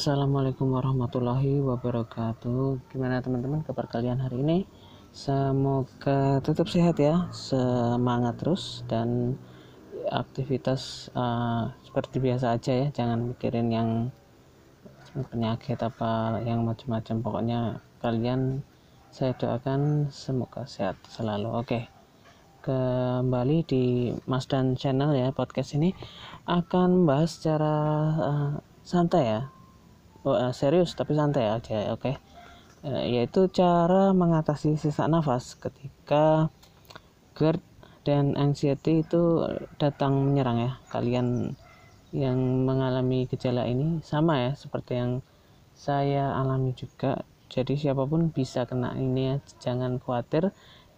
Assalamualaikum warahmatullahi wabarakatuh. Gimana teman-teman kabar kalian hari ini? Semoga tetap sehat ya, semangat terus dan aktivitas uh, seperti biasa aja ya. Jangan mikirin yang penyakit apa yang macam-macam. Pokoknya kalian saya doakan semoga sehat selalu. Oke. Kembali di Mas dan Channel ya podcast ini akan bahas secara uh, santai ya oh, uh, serius tapi santai aja oke? Okay? uh, yaitu cara mengatasi sesak nafas ketika GERD dan anxiety itu datang menyerang ya. Kalian yang mengalami gejala ini sama ya seperti yang saya alami juga. Jadi siapa pun bisa kena ini ya jangan khawatir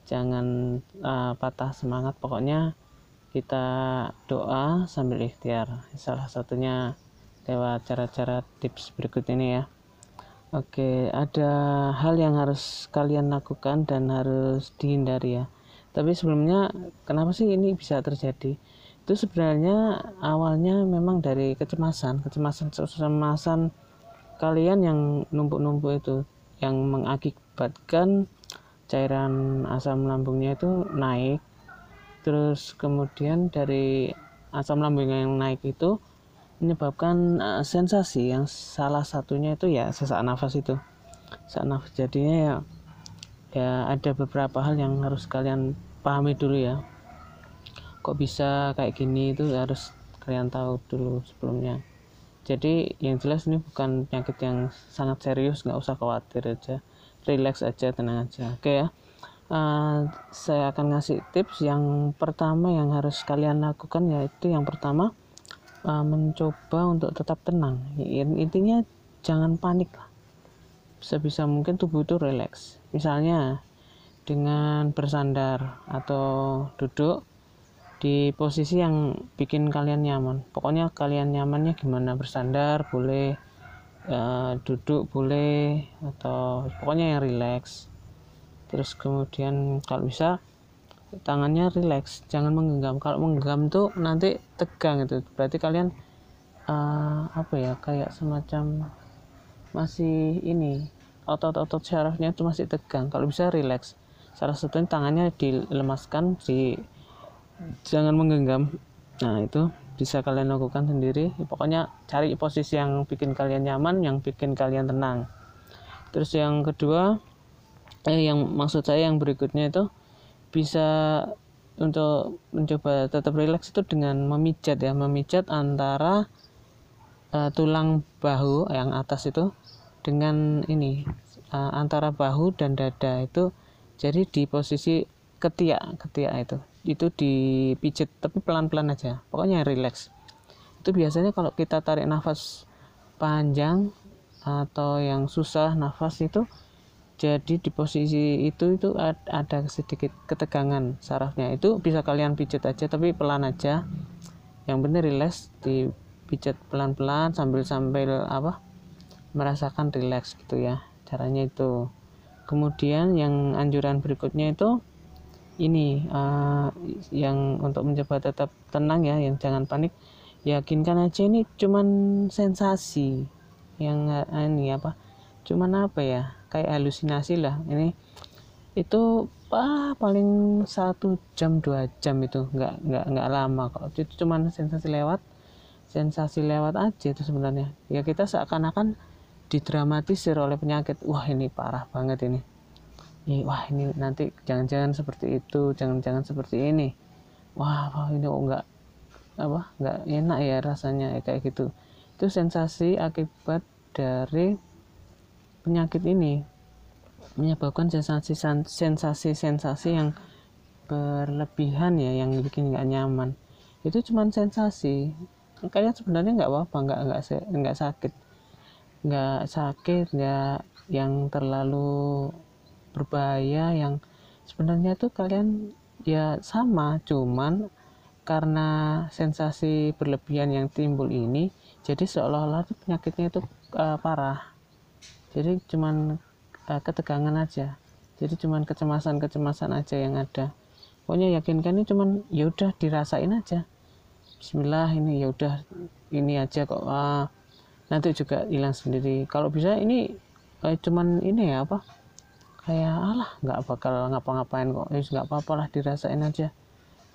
jangan uh, patah semangat. Pokoknya kita doa sambil ikhtiar. Salah satunya lewat cara-cara tips berikut ini ya. Oke ada hal yang harus kalian lakukan dan harus dihindari ya. Tapi sebelumnya kenapa sih ini bisa terjadi? Itu sebenarnya awalnya memang dari kecemasan kecemasan kecemasan kalian yang numpuk-numpuk itu yang mengakibatkan cairan asam lambungnya itu naik. Terus kemudian dari asam lambung yang naik itu menyebabkan uh, sensasi yang salah satunya itu ya sesak nafas itu. Sesak nafas. Jadinya ya ya ada beberapa hal yang harus kalian pahami dulu ya. Kok bisa kayak gini itu harus kalian tahu dulu sebelumnya. Jadi yang jelas ini bukan penyakit yang sangat serius nggak usah khawatir aja. Relax aja tenang aja. Oke ya. Uh, saya akan ngasih tips. Yang pertama yang harus kalian lakukan yaitu yang pertama uh, mencoba untuk tetap tenang. Intinya jangan panik lah. Sebisa mungkin tubuh itu relax. Misalnya dengan bersandar atau duduk di posisi yang bikin kalian nyaman. Pokoknya kalian nyamannya gimana? Bersandar boleh uh, duduk boleh atau pokoknya yang relax. Terus kemudian kalau bisa tangannya rileks jangan menggenggam. Kalau menggenggam tuh nanti tegang itu. Berarti kalian uh, apa ya kayak semacam masih ini otot-otot syarafnya itu masih tegang. Kalau bisa rileks salah satunya tangannya dilemaskan di jangan menggenggam. Nah itu bisa kalian lakukan sendiri. Pokoknya cari posisi yang bikin kalian nyaman yang bikin kalian tenang. Terus yang kedua eh yang maksud saya yang berikutnya itu bisa untuk mencoba tetap rileks itu dengan memijat ya. Memijat antara uh, tulang bahu yang atas itu dengan ini uh, antara bahu dan dada itu jadi di posisi ketiak ketiak itu. Itu dipijat tapi pelan-pelan aja. Pokoknya rileks. Itu biasanya kalau kita tarik nafas panjang atau yang susah nafas itu jadi di posisi itu itu ada sedikit ketegangan sarafnya. Itu bisa kalian pijat aja tapi pelan aja. Yang benar relax dipijat pelan-pelan sambil sambil apa merasakan relax gitu ya caranya itu. Kemudian yang anjuran berikutnya itu ini uh, yang untuk mencoba tetap tenang ya yang jangan panik. Yakinkan aja ini cuman sensasi yang uh, ini apa cuman apa ya kayak halusinasi lah. Ini itu ah, paling satu jam dua jam itu. Nggak nggak nggak lama kalau itu cuman sensasi lewat sensasi lewat aja itu sebenarnya. Ya kita seakan-akan didramatisir oleh penyakit. Wah ini parah banget ini. Ini wah ini nanti jangan-jangan seperti itu jangan-jangan seperti ini. Wah, wah ini kok nggak apa nggak enak ya rasanya ya, kayak gitu. Itu sensasi akibat dari penyakit ini menyebabkan sensasi-sensasi yang berlebihan ya yang bikin nggak nyaman. Itu cuma sensasi. Kayaknya sebenarnya nggak apa-apa nggak nggak nggak sakit. Nggak sakit nggak yang terlalu berbahaya yang sebenarnya tuh kalian ya sama cuman karena sensasi berlebihan yang timbul ini jadi seolah-olah penyakitnya itu uh, parah jadi cuman uh, ketegangan aja. Jadi cuman kecemasan-kecemasan aja yang ada. Pokoknya yakinkan ini cuman ya udah dirasain aja. Bismillah ini ya udah ini aja kok uh, nanti juga hilang sendiri. Kalau bisa ini eh, cuman ini ya apa? Kayak alah nggak bakal ngapa-ngapain kok. Eh, nggak apa-apa lah dirasain aja.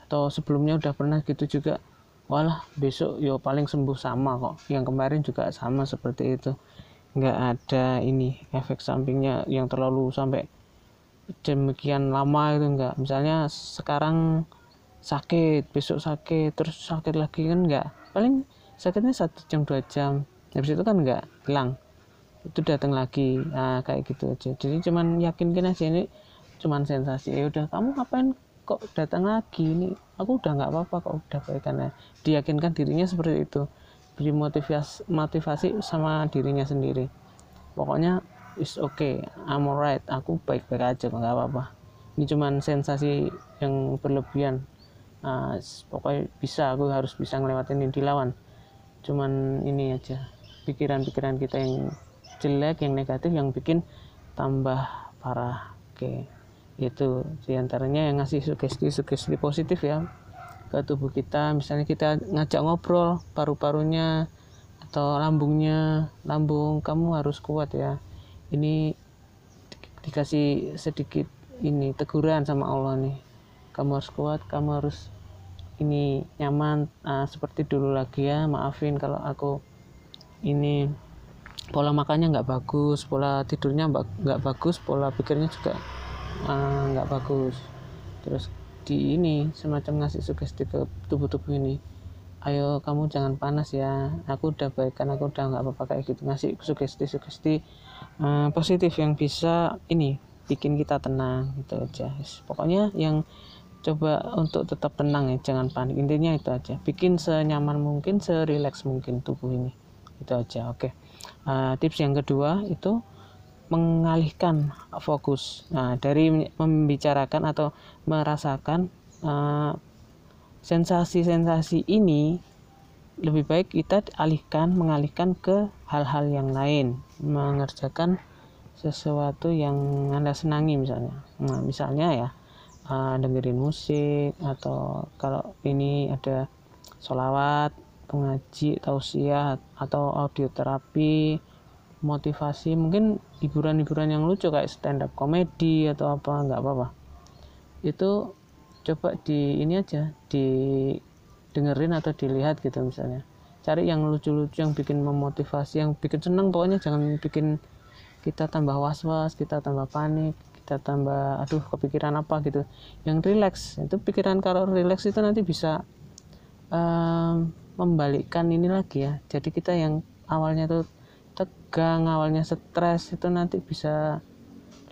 Atau sebelumnya udah pernah gitu juga. Walah besok yo paling sembuh sama kok. Yang kemarin juga sama seperti itu nggak ada ini efek sampingnya yang terlalu sampai demikian lama itu enggak misalnya sekarang sakit besok sakit terus sakit lagi kan enggak paling sakitnya satu jam dua jam. Habis itu kan enggak hilang. Itu datang lagi. Nah, kayak gitu aja. Jadi cuman yakinkan aja ini cuman sensasi. Ya udah kamu ngapain kok datang lagi? Ini aku udah nggak apa-apa kok udah baik karena diyakinkan dirinya seperti itu beri motivasi motivasi sama dirinya sendiri. Pokoknya is okay I'm alright aku baik-baik aja nggak apa-apa. Ini cuman sensasi yang berlebihan. Uh, pokoknya bisa aku harus bisa ngelewatin ini dilawan. Cuman ini aja pikiran-pikiran kita yang jelek yang negatif yang bikin tambah parah. Oke okay. itu di antaranya yang ngasih sugesti-sugesti positif ya ke tubuh kita. Misalnya kita ngajak ngobrol paru-parunya atau lambungnya. Lambung kamu harus kuat ya. Ini dikasih sedikit ini teguran sama Allah nih. Kamu harus kuat kamu harus ini nyaman. Uh, seperti dulu lagi ya maafin kalau aku ini pola makannya nggak bagus pola tidurnya nggak bagus pola pikirnya juga uh, nggak bagus. Terus di ini semacam ngasih sugesti ke tubuh-tubuh ini ayo kamu jangan panas ya. Aku udah baik kan aku udah nggak apa-apa kayak gitu. Ngasih sugesti-sugesti uh, positif yang bisa ini bikin kita tenang gitu aja. Pokoknya yang coba untuk tetap tenang ya jangan panik. Intinya itu aja. Bikin senyaman mungkin serileks mungkin tubuh ini. Itu aja oke. Okay. uh, tips yang kedua itu mengalihkan fokus. Nah dari membicarakan atau merasakan uh, sensasi-sensasi ini lebih baik kita alihkan mengalihkan ke hal-hal yang lain. Mengerjakan sesuatu yang anda senangi misalnya. Nah, misalnya ya uh, dengerin musik atau kalau ini ada sholawat pengaji tausiah atau audio terapi motivasi mungkin hiburan-hiburan yang lucu kayak stand up komedi atau apa nggak apa-apa. Itu coba di ini aja di dengerin atau dilihat gitu misalnya. Cari yang lucu-lucu yang bikin memotivasi yang bikin seneng pokoknya jangan bikin kita tambah was-was kita tambah panik kita tambah aduh kepikiran apa gitu. Yang relax itu pikiran kalau relax itu nanti bisa um, membalikkan ini lagi ya. Jadi kita yang awalnya tuh tegang awalnya stres itu nanti bisa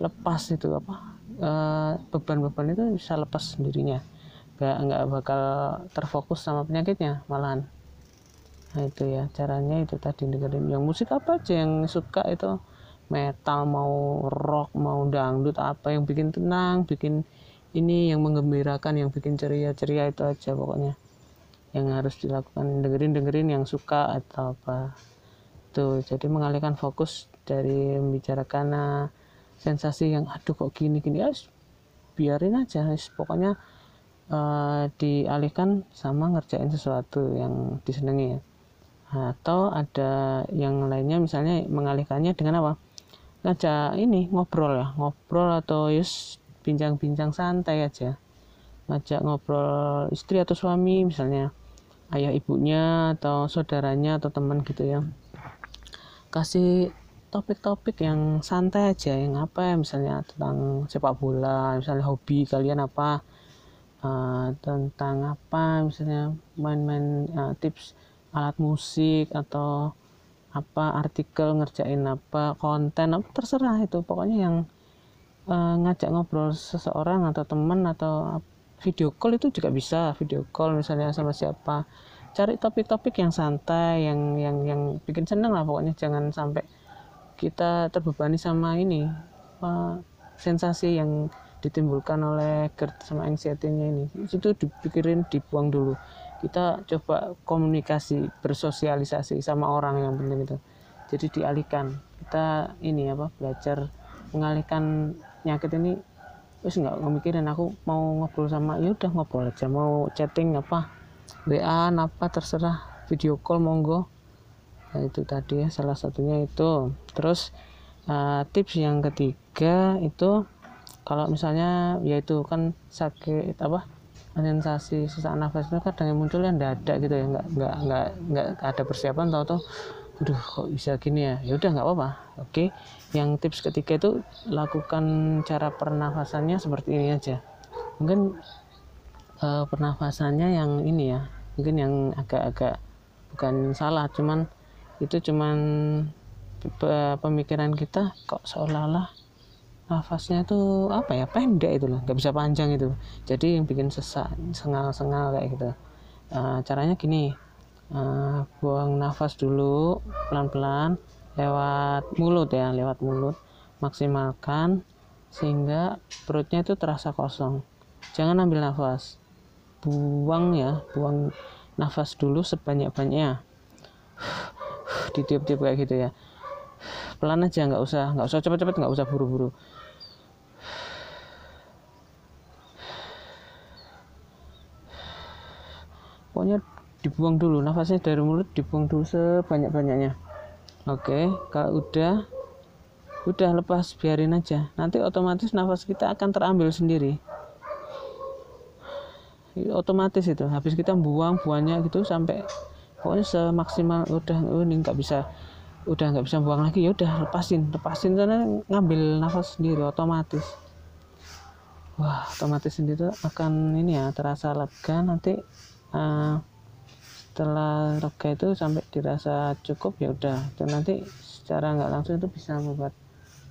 lepas itu apa Eh, beban-beban itu bisa lepas sendirinya. Nggak nggak bakal terfokus sama penyakitnya malahan. Nah itu ya caranya itu tadi dengerin. Yang musik apa aja yang suka itu? Metal mau rock mau dangdut apa yang bikin tenang bikin ini yang menggembirakan yang bikin ceria-ceria itu aja pokoknya. Yang harus dilakukan dengerin dengerin yang suka atau apa tuh jadi mengalihkan fokus dari membicarakan uh, sensasi yang aduh kok gini gini ya biarin aja. Pokoknya uh, dialihkan sama ngerjain sesuatu yang disenangi ya. Atau ada yang lainnya misalnya mengalihkannya dengan apa? Ngajak ini ngobrol ya ngobrol atau yus bincang-bincang santai aja. Ngajak ngobrol istri atau suami misalnya ayah ibunya atau saudaranya atau teman gitu ya kasih topik-topik yang santai aja yang apa ya misalnya tentang sepak bola misalnya hobi kalian apa uh, tentang apa misalnya main-main uh, tips alat musik atau apa artikel ngerjain apa konten apa terserah itu. Pokoknya yang uh, ngajak ngobrol seseorang atau teman atau video call itu juga bisa video call misalnya sama siapa cari topik-topik yang santai yang yang yang bikin seneng lah pokoknya. Jangan sampai kita terbebani sama ini apa, sensasi yang ditimbulkan oleh GERD sama anxiety-nya ini. Itu dipikirin dibuang dulu. Kita coba komunikasi bersosialisasi sama orang yang penting itu. Jadi dialihkan. Kita ini apa belajar mengalihkan penyakit ini. Terus nggak ngemikirin aku mau ngobrol sama ya udah ngobrol aja. Mau chatting apa WA apa terserah. Video call monggo. Nah, itu tadi ya salah satunya itu. Terus uh, tips yang ketiga itu kalau misalnya yaitu kan sakit apa sensasi sesak nafas itu kadang yang muncul yang dada gitu ya nggak nggak nggak nggak ada persiapan tau tau udah kok bisa gini ya? Ya udah nggak apa-apa. Oke yang tips ketiga itu lakukan cara pernafasannya seperti ini aja. Mungkin uh, pernafasannya yang ini ya mungkin yang agak-agak bukan salah cuman itu cuman pemikiran kita kok seolah-olah nafasnya itu apa ya pendek itu loh nggak bisa panjang itu. Jadi yang bikin sesak sengal-sengal kayak gitu. Uh, caranya gini uh, buang nafas dulu pelan-pelan lewat mulut ya lewat mulut maksimalkan sehingga perutnya itu terasa kosong. Jangan ambil nafas buang ya buang nafas dulu sebanyak-banyaknya. Ditiup-tiup kayak gitu ya. Pelan aja nggak usah nggak usah cepet-cepet nggak usah buru-buru. Pokoknya dibuang dulu nafasnya dari mulut dibuang dulu sebanyak-banyaknya. Oke kalau udah udah lepas biarin aja. Nanti otomatis nafas kita akan terambil sendiri otomatis itu. Habis kita buang buangnya gitu sampai pokoknya semaksimal udah oh, ini nggak bisa udah nggak bisa buang lagi ya udah lepasin. Lepasin karena ngambil nafas sendiri otomatis. Wah otomatis sendiri akan ini ya terasa lega nanti uh, setelah lega itu sampai dirasa cukup ya udah. Dan nanti secara nggak langsung itu bisa membuat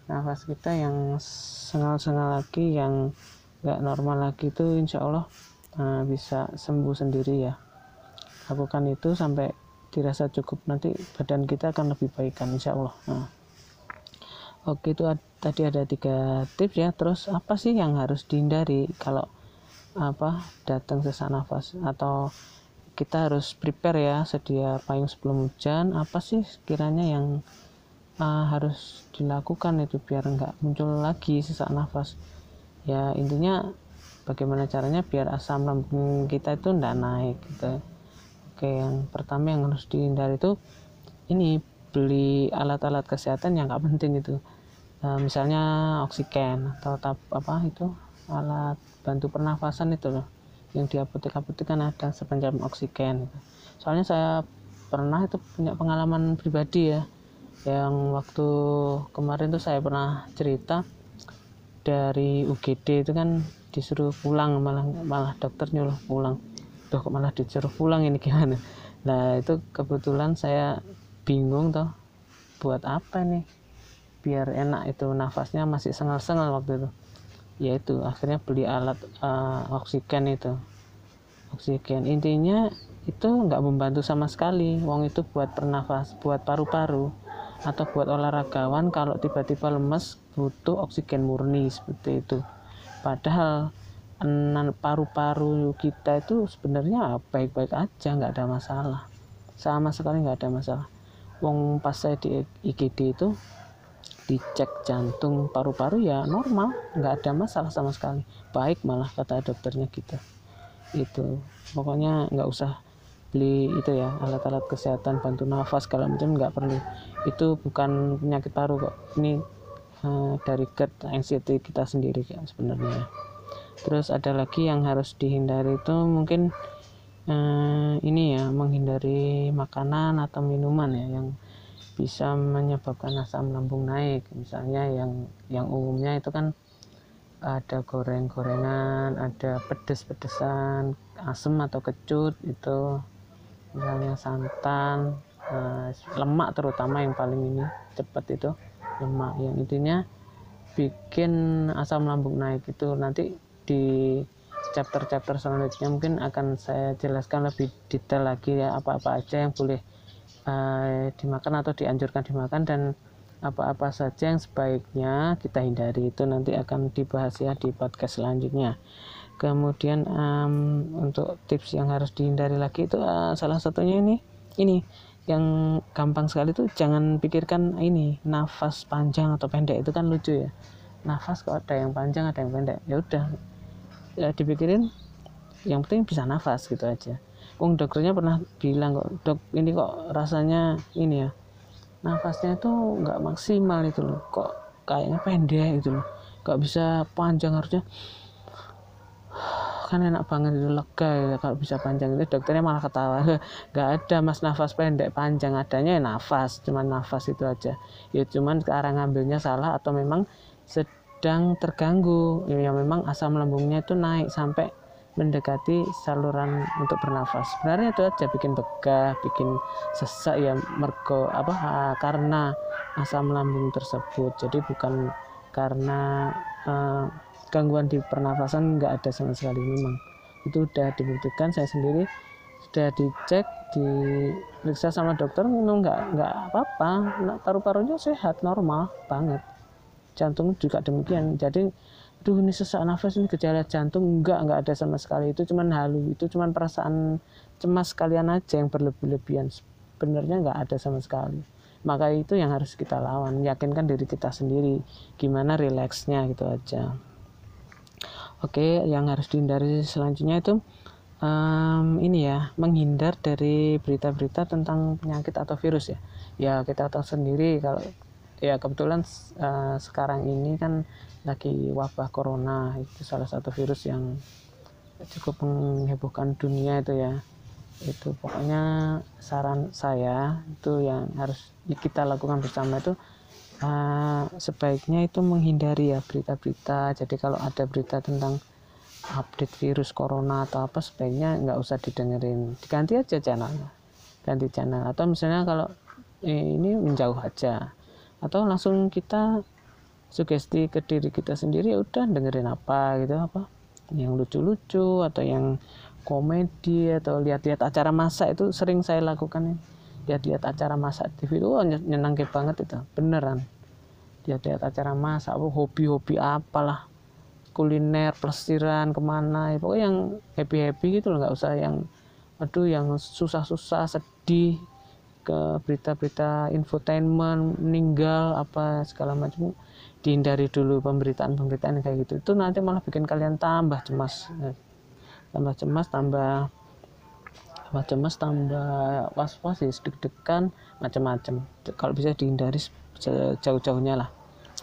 nafas kita yang sengal-sengal lagi yang nggak normal lagi itu insya Allah uh, bisa sembuh sendiri ya. Lakukan itu sampai dirasa cukup nanti badan kita akan lebih baik kan insya Allah. Nah. oke itu ad, tadi ada tiga tips ya. Terus apa sih yang harus dihindari kalau apa datang sesak nafas? Atau kita harus prepare ya sedia payung sebelum hujan? Apa sih kiranya yang uh, harus dilakukan itu biar nggak muncul lagi sesak nafas? Ya intinya bagaimana caranya biar asam lambung kita itu tidak naik gitu Oke, yang pertama yang harus dihindari itu ini beli alat-alat kesehatan yang nggak penting itu. E, misalnya oksigen atau tap, apa itu alat bantu pernafasan itu loh. Yang di apotek-apotek kan ada sepanjang oksigen. Gitu. Soalnya saya pernah itu punya pengalaman pribadi ya. Yang waktu kemarin tuh saya pernah cerita dari UGD itu kan disuruh pulang malah malah dokter nyuruh pulang. Duh kok malah disuruh pulang ini gimana? Nah itu kebetulan saya bingung toh buat apa nih? Biar enak itu nafasnya masih sengal-sengal waktu itu. Ya itu akhirnya beli alat uh, oksigen itu. Oksigen. Intinya itu nggak membantu sama sekali. Wong itu buat pernafas buat paru-paru atau buat olahragawan kalau tiba-tiba lemes butuh oksigen murni seperti itu. Padahal paru-paru kita itu sebenarnya baik-baik aja nggak ada masalah. Sama sekali nggak ada masalah. Wong pas saya di IGD itu dicek jantung paru-paru ya normal nggak ada masalah sama sekali. Baik malah kata dokternya kita itu. Pokoknya nggak usah beli itu ya alat-alat kesehatan bantu nafas kalau macam nggak perlu. Itu bukan penyakit paru kok. Ini uh, dari GERD anxiety kita sendiri ya sebenarnya. Terus ada lagi yang harus dihindari itu mungkin eh, ini ya menghindari makanan atau minuman ya yang bisa menyebabkan asam lambung naik. Misalnya yang yang umumnya itu kan ada goreng-gorengan ada pedes-pedesan asam atau kecut itu misalnya santan eh, lemak terutama yang paling ini cepat itu lemak. Yang intinya bikin asam lambung naik itu nanti di chapter-chapter selanjutnya mungkin akan saya jelaskan lebih detail lagi ya apa-apa aja yang boleh uh, dimakan atau dianjurkan dimakan dan apa-apa saja yang sebaiknya kita hindari. Itu nanti akan dibahas ya di podcast selanjutnya kemudian um, untuk tips yang harus dihindari lagi itu uh, salah satunya ini ini. Yang gampang sekali itu jangan pikirkan ini nafas panjang atau pendek itu kan lucu ya. Nafas kok ada yang panjang ada yang pendek. Ya udah ya dipikirin yang penting bisa nafas gitu aja. Wong dokternya pernah bilang kok dok ini kok rasanya ini ya nafasnya itu nggak maksimal itu loh kok kayaknya pendek itu loh nggak bisa panjang harusnya kan enak banget itu lega ya kalau bisa panjang itu dokternya malah ketawa. Nggak ada mas nafas pendek panjang. Adanya ya nafas cuman nafas itu aja. Ya cuman sekarang ngambilnya salah atau memang sedang terganggu. Ya memang asam lambungnya itu naik sampai mendekati saluran untuk bernafas. Sebenarnya itu aja bikin begah bikin sesak ya mergo apa karena asam lambung tersebut. Jadi bukan karena uh, gangguan di pernafasan nggak ada sama sekali memang. Itu udah dibuktikan saya sendiri sudah dicek diperiksa sama dokter memang nggak nggak apa-apa. Nah, paru-parunya sehat normal banget. Jantung juga demikian. Jadi duh ini sesak nafas ini gejala jantung enggak enggak ada sama sekali. Itu cuman halu itu cuman perasaan cemas kalian aja yang berlebih-lebihan. Sebenarnya enggak ada sama sekali. Maka itu yang harus kita lawan. Yakinkan diri kita sendiri gimana rileksnya gitu aja oke yang harus dihindari selanjutnya itu um, ini ya menghindar dari berita-berita tentang penyakit atau virus ya. Ya kita tahu sendiri kalau ya kebetulan uh, sekarang ini kan lagi wabah corona itu salah satu virus yang cukup menghebohkan dunia itu ya. Itu pokoknya saran saya itu yang harus kita lakukan bersama itu uh, sebaiknya itu menghindari ya berita-berita. Jadi kalau ada berita tentang update virus corona atau apa sebaiknya nggak usah didengerin. Diganti aja channelnya. Ganti channel. Atau misalnya kalau eh, ini menjauh aja. Atau langsung kita sugesti ke diri kita sendiri ya udah dengerin apa gitu apa yang lucu-lucu atau yang komedi atau lihat-lihat acara masak itu sering saya lakukan lihat-lihat acara masak TV itu oh, nyenangke banget itu. Beneran. Lihat-lihat acara masak oh, hobi-hobi apalah. Kuliner pelesiran ke mana ya, pokoknya yang happy happy gitu loh nggak usah yang aduh yang susah-susah sedih ke berita-berita infotainment meninggal apa segala macam. Dihindari dulu pemberitaan-pemberitaan kayak gitu. Itu nanti malah bikin kalian tambah cemas. Tambah cemas tambah tambah cemas tambah was-was ya deg-degan macam-macam kalau bisa dihindari sejauh-jauhnya lah.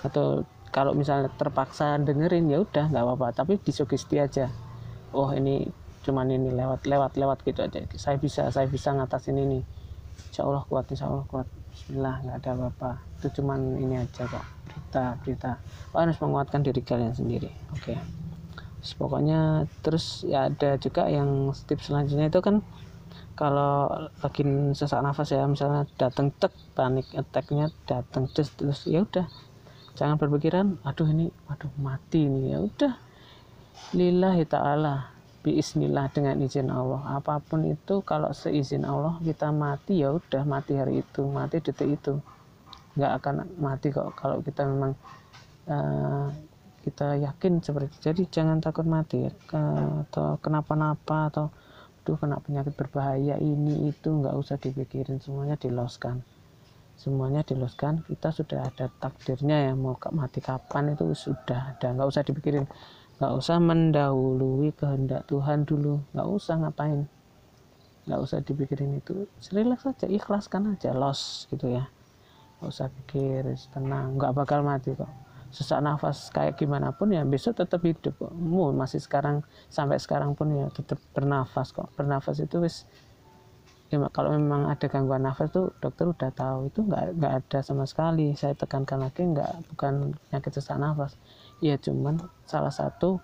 Atau kalau misalnya terpaksa dengerin ya udah nggak apa-apa. Tapi disugesti aja. Oh ini cuman ini lewat lewat lewat gitu aja. Saya bisa saya bisa ngatasin ini. Insya Allah kuat insya Allah kuat. Bismillah nggak ada apa-apa. Itu cuman ini aja kok. Berita berita. Oh, harus menguatkan diri kalian sendiri. Oke. Okay. pokoknya terus ya ada juga yang tips selanjutnya itu kan kalau lagi sesak nafas ya misalnya datang tek panik attacknya datang terus terus ya udah. Jangan berpikiran aduh ini aduh mati ini. Ya udah. Lillahi ta'ala biismillah dengan izin Allah. Apa pun itu kalau seizin Allah kita mati ya udah mati hari itu mati detik itu. Nggak akan mati kok kalau kita memang uh, kita yakin seperti itu. Jadi jangan takut mati ya. Atau kenapa-napa atau tuh kena penyakit berbahaya ini itu nggak usah dipikirin semuanya diloskan. Semuanya diloskan kita sudah ada takdirnya ya mau mati kapan itu sudah ada nggak usah dipikirin. Nggak usah mendahului kehendak Tuhan dulu nggak usah ngapain. Nggak usah dipikirin itu relax saja ikhlaskan aja los gitu ya. Nggak usah pikir tenang nggak bakal mati kok sesak nafas kayak gimana pun ya besok tetap hidup mau masih sekarang sampai sekarang pun ya tetap bernafas kok. Bernafas itu wis ya, kalau memang ada gangguan nafas tuh dokter udah tahu. Itu nggak nggak ada sama sekali. Saya tekankan lagi nggak bukan penyakit sesak nafas. Ya cuman salah satu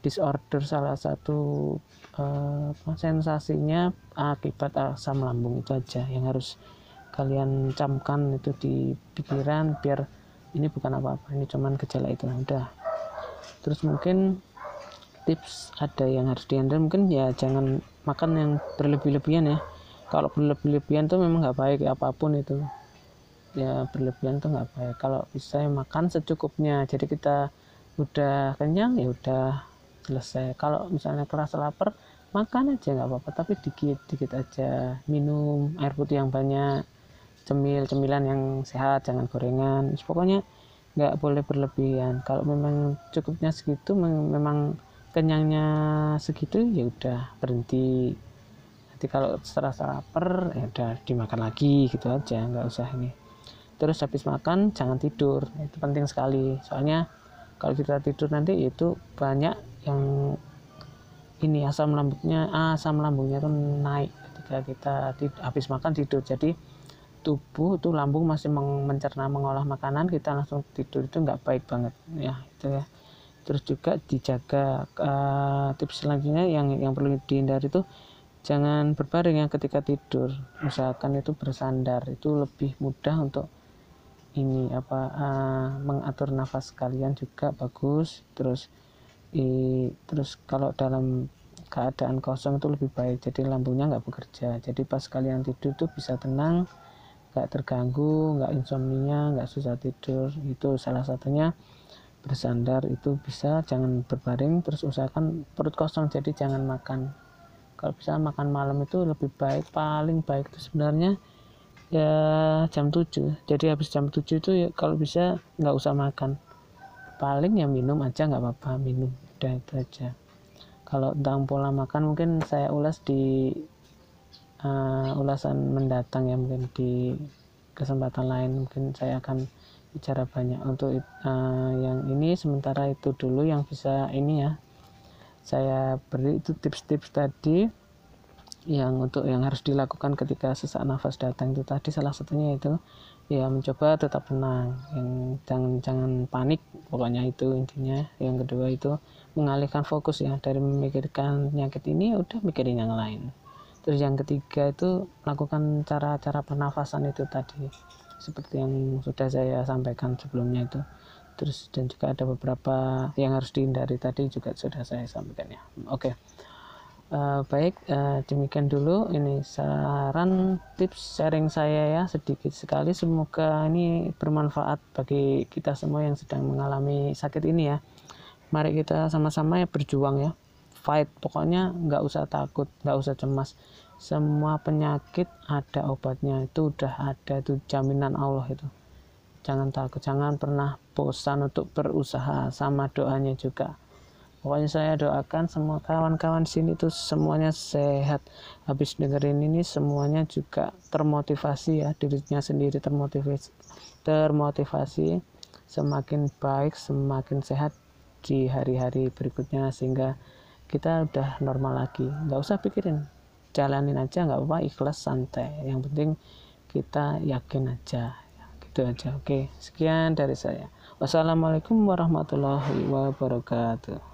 disorder salah satu uh, sensasinya akibat asam lambung itu aja yang harus kalian camkan itu di pikiran biar ini bukan apa-apa ini cuman gejala itu udah. Terus mungkin tips ada yang harus diandalkan mungkin ya jangan makan yang berlebih-lebihan ya. Kalau berlebih-lebihan tuh memang nggak baik apa pun itu. Ya berlebihan tuh nggak baik. Kalau bisa ya makan secukupnya jadi kita udah kenyang ya udah selesai. Kalau misalnya kerasa lapar makan aja nggak apa-apa tapi dikit dikit aja. Minum air putih yang banyak cemil cemilan yang sehat jangan gorengan. Pokoknya nggak boleh berlebihan. Kalau memang cukupnya segitu memang kenyangnya segitu ya udah berhenti. Jadi kalau serasa lapar ya udah dimakan lagi gitu aja nggak usah ini. Terus habis makan jangan tidur. Itu penting sekali. Soalnya kalau kita tidur nanti itu banyak yang ini asam lambungnya asam lambungnya tuh naik ketika kita habis makan tidur. Jadi tubuh itu lambung masih mencerna mengolah makanan kita langsung tidur itu nggak baik banget. Ya itu ya. Terus juga dijaga uh, tips selanjutnya yang yang perlu dihindari itu jangan berbaring ya ketika tidur. Usahakan itu bersandar itu lebih mudah untuk ini apa uh, mengatur nafas kalian juga bagus. Terus i, terus kalau dalam keadaan kosong itu lebih baik. Jadi lambungnya nggak bekerja. Jadi pas kalian tidur tuh bisa tenang nggak terganggu nggak insomnia nggak susah tidur itu salah satunya bersandar itu bisa jangan berbaring terus usahakan perut kosong jadi jangan makan. Kalau bisa makan malam itu lebih baik paling baik itu sebenarnya ya jam 7 jadi habis jam 7 itu ya kalau bisa nggak usah makan. Paling ya minum aja nggak apa-apa minum udah itu aja. Kalau tentang pola makan mungkin saya ulas di uh, ulasan mendatang ya mungkin di kesempatan lain mungkin saya akan bicara banyak untuk uh, yang ini. Sementara itu dulu yang bisa ini ya saya beri itu tips-tips tadi yang untuk yang harus dilakukan ketika sesak nafas datang itu tadi. Salah satunya itu ya mencoba tetap tenang yang jangan jangan panik pokoknya itu intinya. Yang kedua itu mengalihkan fokus ya dari memikirkan penyakit ini udah mikirin yang lain terus yang ketiga itu melakukan cara-cara pernafasan itu tadi seperti yang sudah saya sampaikan sebelumnya itu. Terus dan juga ada beberapa yang harus dihindari tadi juga sudah saya sampaikan ya. Oke. Okay. uh, baik uh, demikian dulu. Ini saran tips sharing saya ya sedikit sekali. Semoga ini bermanfaat bagi kita semua yang sedang mengalami sakit ini ya. Mari kita sama-sama ya berjuang ya fight. Pokoknya nggak usah takut nggak usah cemas. Semua penyakit ada obatnya itu udah ada itu jaminan Allah itu. Jangan takut jangan pernah bosan untuk berusaha sama doanya juga. Pokoknya saya doakan semua kawan-kawan sini tuh semuanya sehat. Habis dengerin ini semuanya juga termotivasi ya dirinya sendiri termotivasi termotivasi semakin baik semakin sehat di hari-hari berikutnya sehingga kita udah normal lagi. Nggak usah pikirin. Jalanin aja nggak apa-apa. Ikhlas santai. Yang penting kita yakin aja. Gitu aja. Oke sekian dari saya. Wassalamualaikum warahmatullahi wabarakatuh